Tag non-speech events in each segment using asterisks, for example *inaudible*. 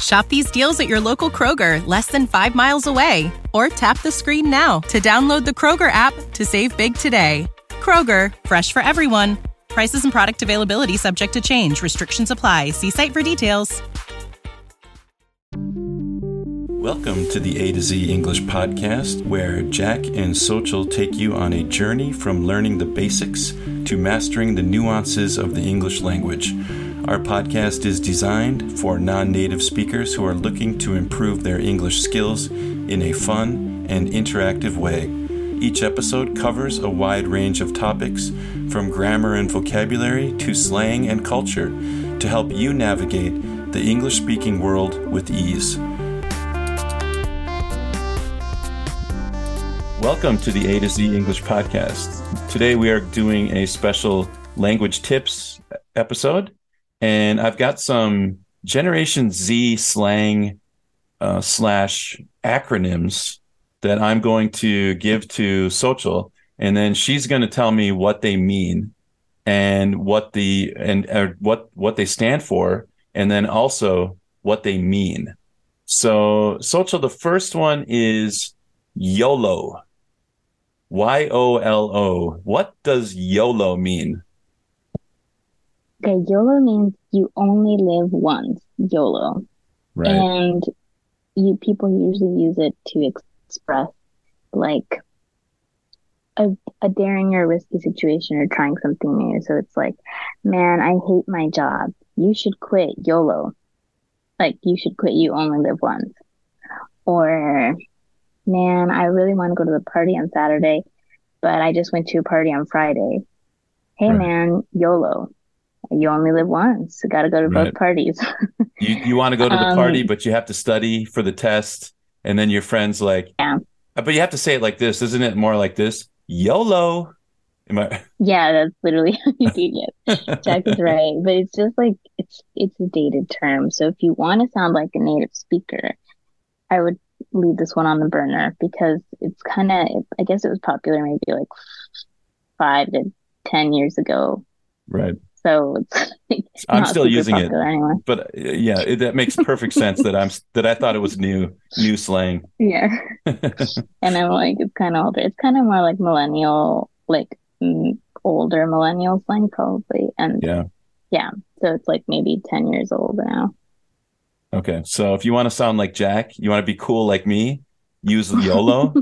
Shop these deals at your local Kroger, less than five miles away. Or tap the screen now to download the Kroger app to save big today. Kroger, fresh for everyone. Prices and product availability subject to change. Restrictions apply. See site for details. Welcome to the A to Z English podcast, where Jack and Xochitl take you on a journey from learning the basics to mastering the nuances of the English language. Our podcast is designed for non native speakers who are looking to improve their English skills in a fun and interactive way. Each episode covers a wide range of topics, from grammar and vocabulary to slang and culture, to help you navigate the English speaking world with ease. Welcome to the A to Z English podcast. Today we are doing a special language tips episode and I've got some Generation Z slang uh, slash acronyms that I'm going to give to Xochitl, and then she's going to tell me what they mean and what the and uh, what what they stand for, and then also what they mean. So, Xochitl, the first one is YOLO. Y O L O. What does YOLO mean? Okay, YOLO means you only live once. YOLO. Right. And you people usually use it to express like a, a daring or risky situation or trying something new. So it's like, man, I hate my job. You should quit YOLO. Like you should quit. You only live once. Or, man, I really want to go to the party on Saturday, but I just went to a party on Friday. Hey, Right. man, YOLO you only live once. You got to go to Right. both parties. *laughs* you you want to go to the Um, party, but you have to study for the test, and then your friends like, Yeah. Uh, But you have to say it like this, isn't it? More like this, YOLO. Am I? *laughs* yeah, that's literally how you do it. *laughs* Jack is right, but it's just like it's it's a dated term. So if you want to sound like a native speaker, I would leave this one on the burner because it's kind of I guess it was popular maybe like five to ten years ago. Right. So it's *laughs* like I'm still using it. anyway. But uh, yeah, it, that makes perfect sense that I'm that I thought it was new new slang. *laughs* Yeah. *laughs* And I'm like, it's kind of older. It's kind of more like millennial, like mm, older millennial slang, probably. And yeah. yeah, so it's like maybe 10 years old now. Okay. So if you want to sound like Jack, you want to be cool like me, use YOLO.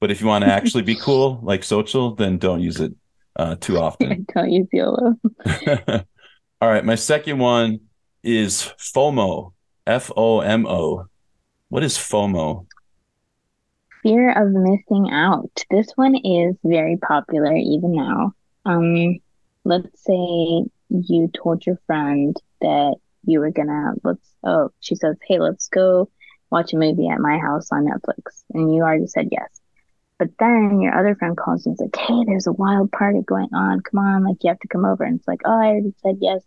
but if you want to actually be cool like Xochitl, then don't use it uh, too often. *laughs* Don't use YOLO. *laughs* *laughs* All right. My second one is FOMO. F O M O. What is FOMO? Fear of missing out. This one is very popular even now. Um, let's say you told your friend that you were gonna, let's, oh, she says, hey, let's go watch a movie at my house on Netflix. And you already said yes. But then your other friend calls you and is like, hey, there's a wild party going on. Come on, like you have to come over. And it's like, oh, I already said yes.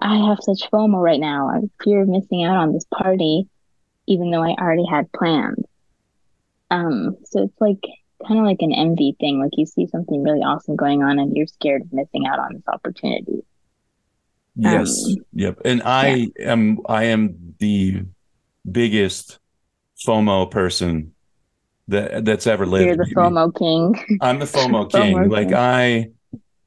I have such FOMO right now. I have fear of missing out on this party, even though I already had plans. Um, so it's like kind of like an envy thing. Like you see something really awesome going on and you're scared of missing out on this opportunity. Yes. Um, yep. And I am I am the biggest FOMO person that that's ever lived. You're the FOMO king. I'm the FOMO *laughs* king. FOMO like king. I,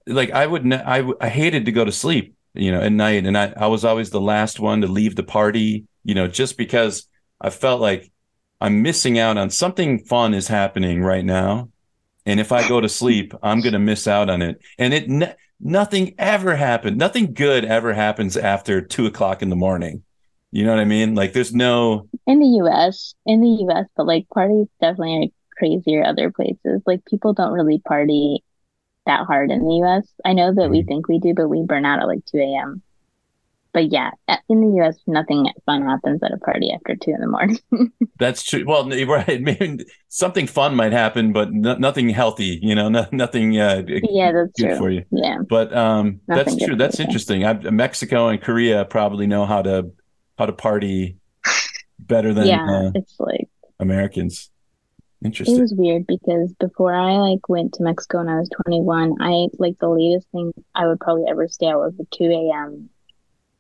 like I would, ne- I, I hated to go to sleep, you know, at night, and I, I was always the last one to leave the party, you know, just because I felt like I'm missing out on something fun is happening right now, and if I go to sleep, I'm gonna miss out on it, and it. Nothing ever happened. Nothing good ever happens after two o'clock in the morning. You know what I mean? Like there's no in the US, in the US, but like parties definitely are crazier other places. Like people don't really party that hard in the US. I know that mm-hmm. we think we do, but we burn out at like 2 a.m. But yeah, in the US, nothing fun happens at a party after two in the morning. *laughs* That's true. Well, *laughs* right. Maybe something fun might happen, but no, nothing healthy. You know, no, nothing. Uh, yeah, that's true. for you. Yeah, but um, that's true. That's interesting. I, Mexico and Korea probably know how to how to party better than yeah, uh, it's like Americans. Interesting. It was weird because before I like went to Mexico when I was 21, I like the latest thing I would probably ever stay out was at 2 a.m.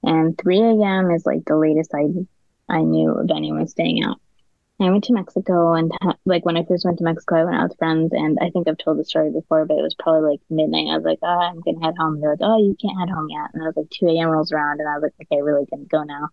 and 3 a.m. is like the latest I I knew of anyone staying out. I went to Mexico and *laughs* like when I first went to Mexico, I went out with friends and I think I've told the story before, but it was probably like midnight. I was like, oh, I'm gonna head home. They're like, oh, you can't head home yet. And I was like, 2 a.m. rolls around and I was like, okay, really gonna go now.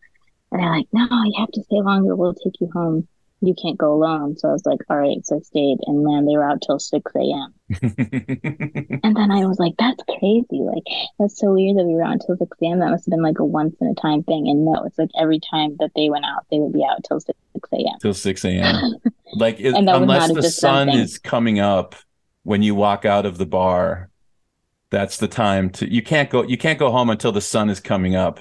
And they're like, no, you have to stay longer. We'll take you home. You can't go alone. So I was like, all right. So I stayed. And then they were out till 6 a.m. *laughs* and then I was like, that's crazy. Like, that's so weird that we were out until 6 a.m. That must have been like a once in a time thing. And no, it's like every time that they went out, they would be out till 6 a.m. Till 6 a.m. *laughs* like, it, unless the sun is coming up when you walk out of the bar, that's the time to, you can't go, you can't go home until the sun is coming up.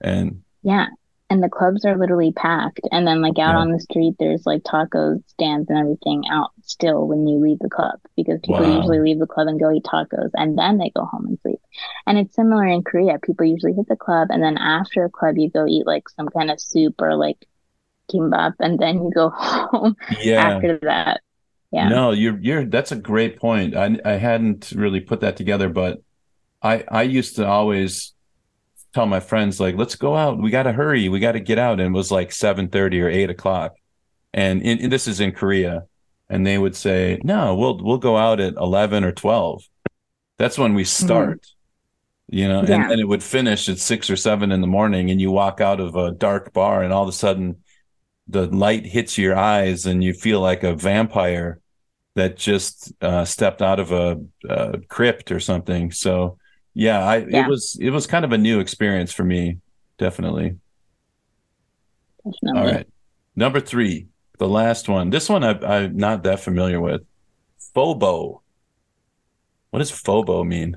And yeah and the clubs are literally packed. And then like out yeah. on the street, there's like tacos stands and everything out still when you leave the club because people wow. usually leave the club and go eat tacos and then they go home and sleep. And it's similar in Korea. People usually hit the club and then after a club, you go eat like some kind of soup or like kimbap and then you go *laughs* home yeah. after that. Yeah. No, you're you're that's a great point. I I hadn't really put that together, but I I used to always tell my friends like, let's go out. We got to hurry. We got to get out. And it was like seven thirty or eight o'clock. And in, this is in Korea, and they would say, no, we'll we'll go out at eleven or twelve. That's when we mm-hmm. start. Mm-hmm. You know, yeah. and then it would finish at six or seven in the morning, and you walk out of a dark bar, and all of a sudden, the light hits your eyes, and you feel like a vampire that just uh, stepped out of a, a crypt or something. So yeah, I yeah. it was it was kind of a new experience for me, definitely. Definitely. All right. Number three, the last one. This one I, I'm not that familiar with. FOBO. What does FOBO mean?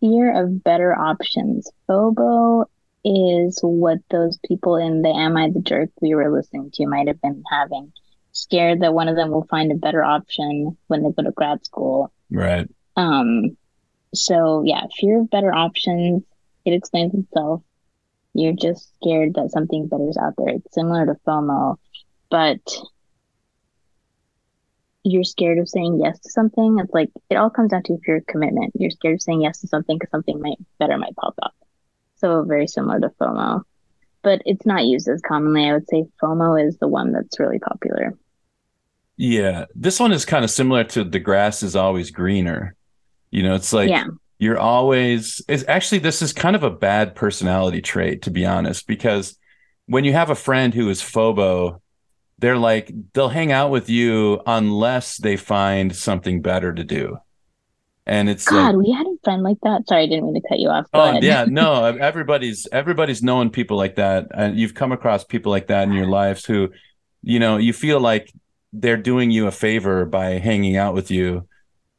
fear of better options. FOBO is what those people in the Am I the Jerk we were listening to might have been having. Scared that one of them will find a better option when they go to grad school. Right. Um so yeah, fear of better options, it explains itself. You're just scared that something better is out there. It's similar to FOMO, but you're scared of saying yes to something. It's like it all comes down to your commitment. You're scared of saying yes to something because something might better might pop up. So very similar to FOMO, but it's not used as commonly. I would say FOMO is the one that's really popular. Yeah, this one is kind of similar to the grass is always greener. You know, it's like yeah. you're always. It's actually this is kind of a bad personality trait to be honest, because when you have a friend who is FOBO, they're like they'll hang out with you unless they find something better to do. And it's God, like, we had a friend like that. Sorry, I didn't mean to cut you off. Go oh ahead. yeah, no, *laughs* everybody's everybody's known people like that, and you've come across people like that in your lives who, you know, you feel like they're doing you a favor by hanging out with you,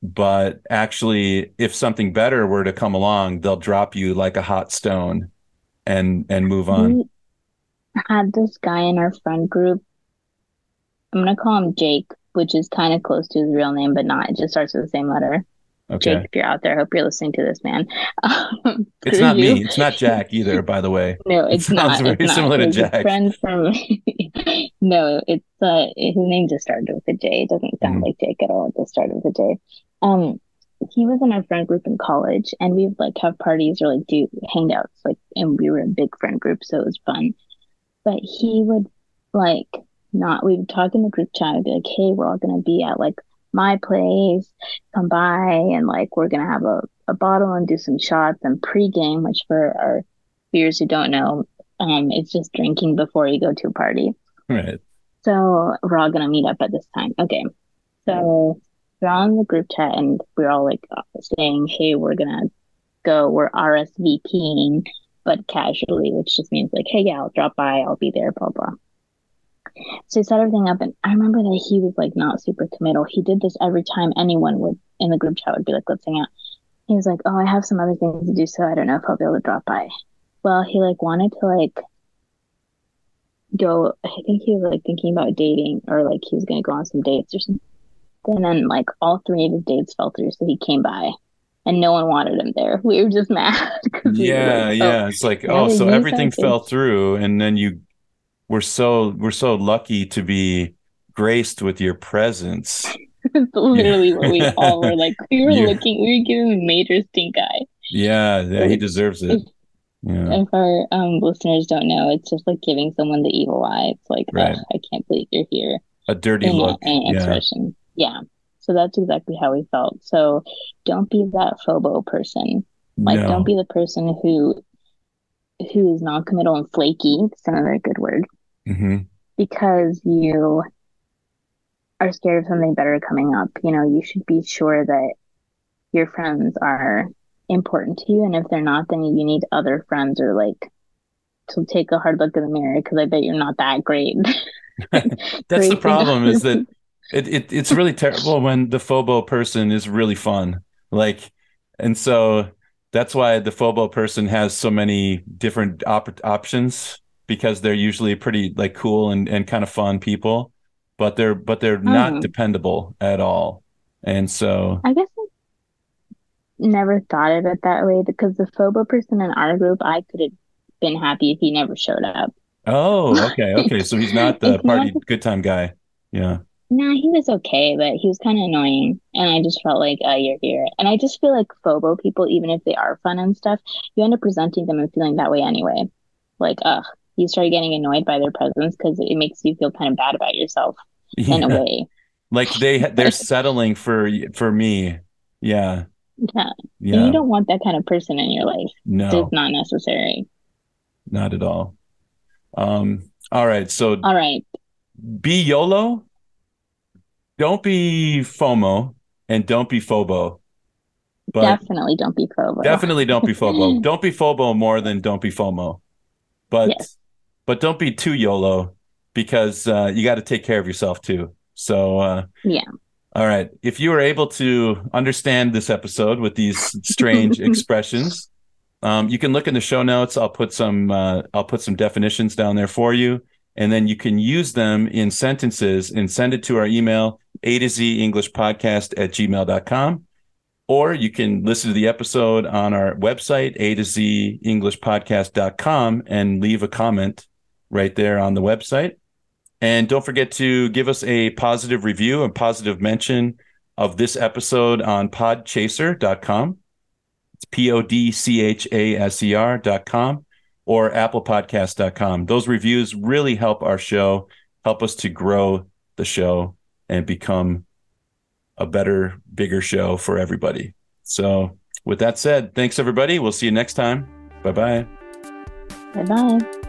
but actually, if something better were to come along, they'll drop you like a hot stone, and and move on. We had this guy in our friend group. I'm gonna call him Jake, which is kind of close to his real name, but not. It just starts with the same letter. Okay, Jake, if you're out there, I hope you're listening to this, man. *laughs* Um, it's not you. me. It's not Jack either. By the way, *laughs* No, it's sounds not. very it's not. similar to Jack. friend from. *laughs* no, it's uh, his name just started with a J. It doesn't sound Mhm. like Jake at all. It just started with a J. Um, he was in our friend group in college, and we like have parties or like do hangouts, like, and we were a big friend group, so it was fun. But he would like not. We would talk in the group chat and be like, "Hey, we're all gonna be at like my place. Come by, and like we're gonna have a a bottle and do some shots and pregame, which for our viewers who don't know, um, it's just drinking before you go to a party. right? So we're all gonna meet up at this time. Okay. So we're all in the group chat and we're all like saying, Hey, we're gonna go, we're RSVPing, but casually, which just means like, hey, yeah, I'll drop by, I'll be there, blah blah. So he set everything up and I remember that he was like not super committal. He did this every time anyone would in the group chat would be like, let's hang out. He was like, Oh, I have some other things to do, so I don't know if I'll be able to drop by. Well, he like wanted to like go I think he was like thinking about dating or like he was gonna go on some dates or something. And then like all three of his dates fell through, so he came by and no one wanted him there. *laughs* We were just mad. *laughs* 'cause we were Yeah, like, yeah. It's like, oh, so everything that fell through, and then you we're so we're so lucky to be graced with your presence. *laughs* It's literally what we all were like. We were You- looking, we were giving him a major stink eye. Yeah, yeah, he deserves it. Yeah. If our um, listeners don't know, it's just like giving someone the evil eye. It's like, Right. "Ugh, I can't believe you're here. A dirty in look. an Yeah. expression. Yeah. So that's exactly how we felt. So don't be that FOBO person. Like No. don't be the person who who is non-committal and flaky. It's another good word Mhm. because you are scared of something better coming up. You know, you should be sure that your friends are important to you, and if they're not, then you need other friends or like to take a hard look in the mirror because I bet you're not that great. *laughs* *laughs* That's the problem is that *laughs* it, it it's really terrible when the FOBO person is really fun. Like and so that's why the FOBO person has so many different op- options because they're usually pretty like cool and, and kind of fun people, but they're but they're not Hmm. dependable at all. And so I guess I never thought of it that way because the FOBO person in our group, I could have been happy if he never showed up. oh *laughs* okay okay so he's not the It's not- party good time guy. Yeah. Nah, he was okay, but he was kind of annoying. And I just felt like, uh, you're here. And I just feel like FOBO people, even if they are fun and stuff, you end up presenting them and feeling that way anyway. Like, ugh, you start getting annoyed by their presence because it makes you feel kind of bad about yourself in a way. *laughs* Like they they're *laughs* settling for for me. Yeah. Yeah. And you don't want that kind of person in your life. No. It's not necessary. Not at all. Um, all right. So All right. be YOLO. Don't be FOMO and don't be FOBO. But definitely don't be FOBO. definitely don't be FOBO. *laughs* don't be FOBO more than don't be FOMO. But Yes. But don't be too YOLO because uh, you got to take care of yourself too. So uh, Yeah. all right. If you were able to understand this episode with these strange *laughs* expressions, um, you can look in the show notes. I'll put some uh, I'll put some definitions down there for you, and then you can use them in sentences and send it to our email a to z english podcast at gmail.com or you can listen to the episode on our website a to z english podcast.com and leave a comment right there on the website and don't forget to give us a positive review and positive mention of this episode on podchaser.com. It's P O D C H A S E R.com or applepodcast.com. Those reviews really help our show, help us to grow the show and become a better, bigger show for everybody. So, with that said, thanks everybody. We'll see you next time. Bye bye. Bye bye.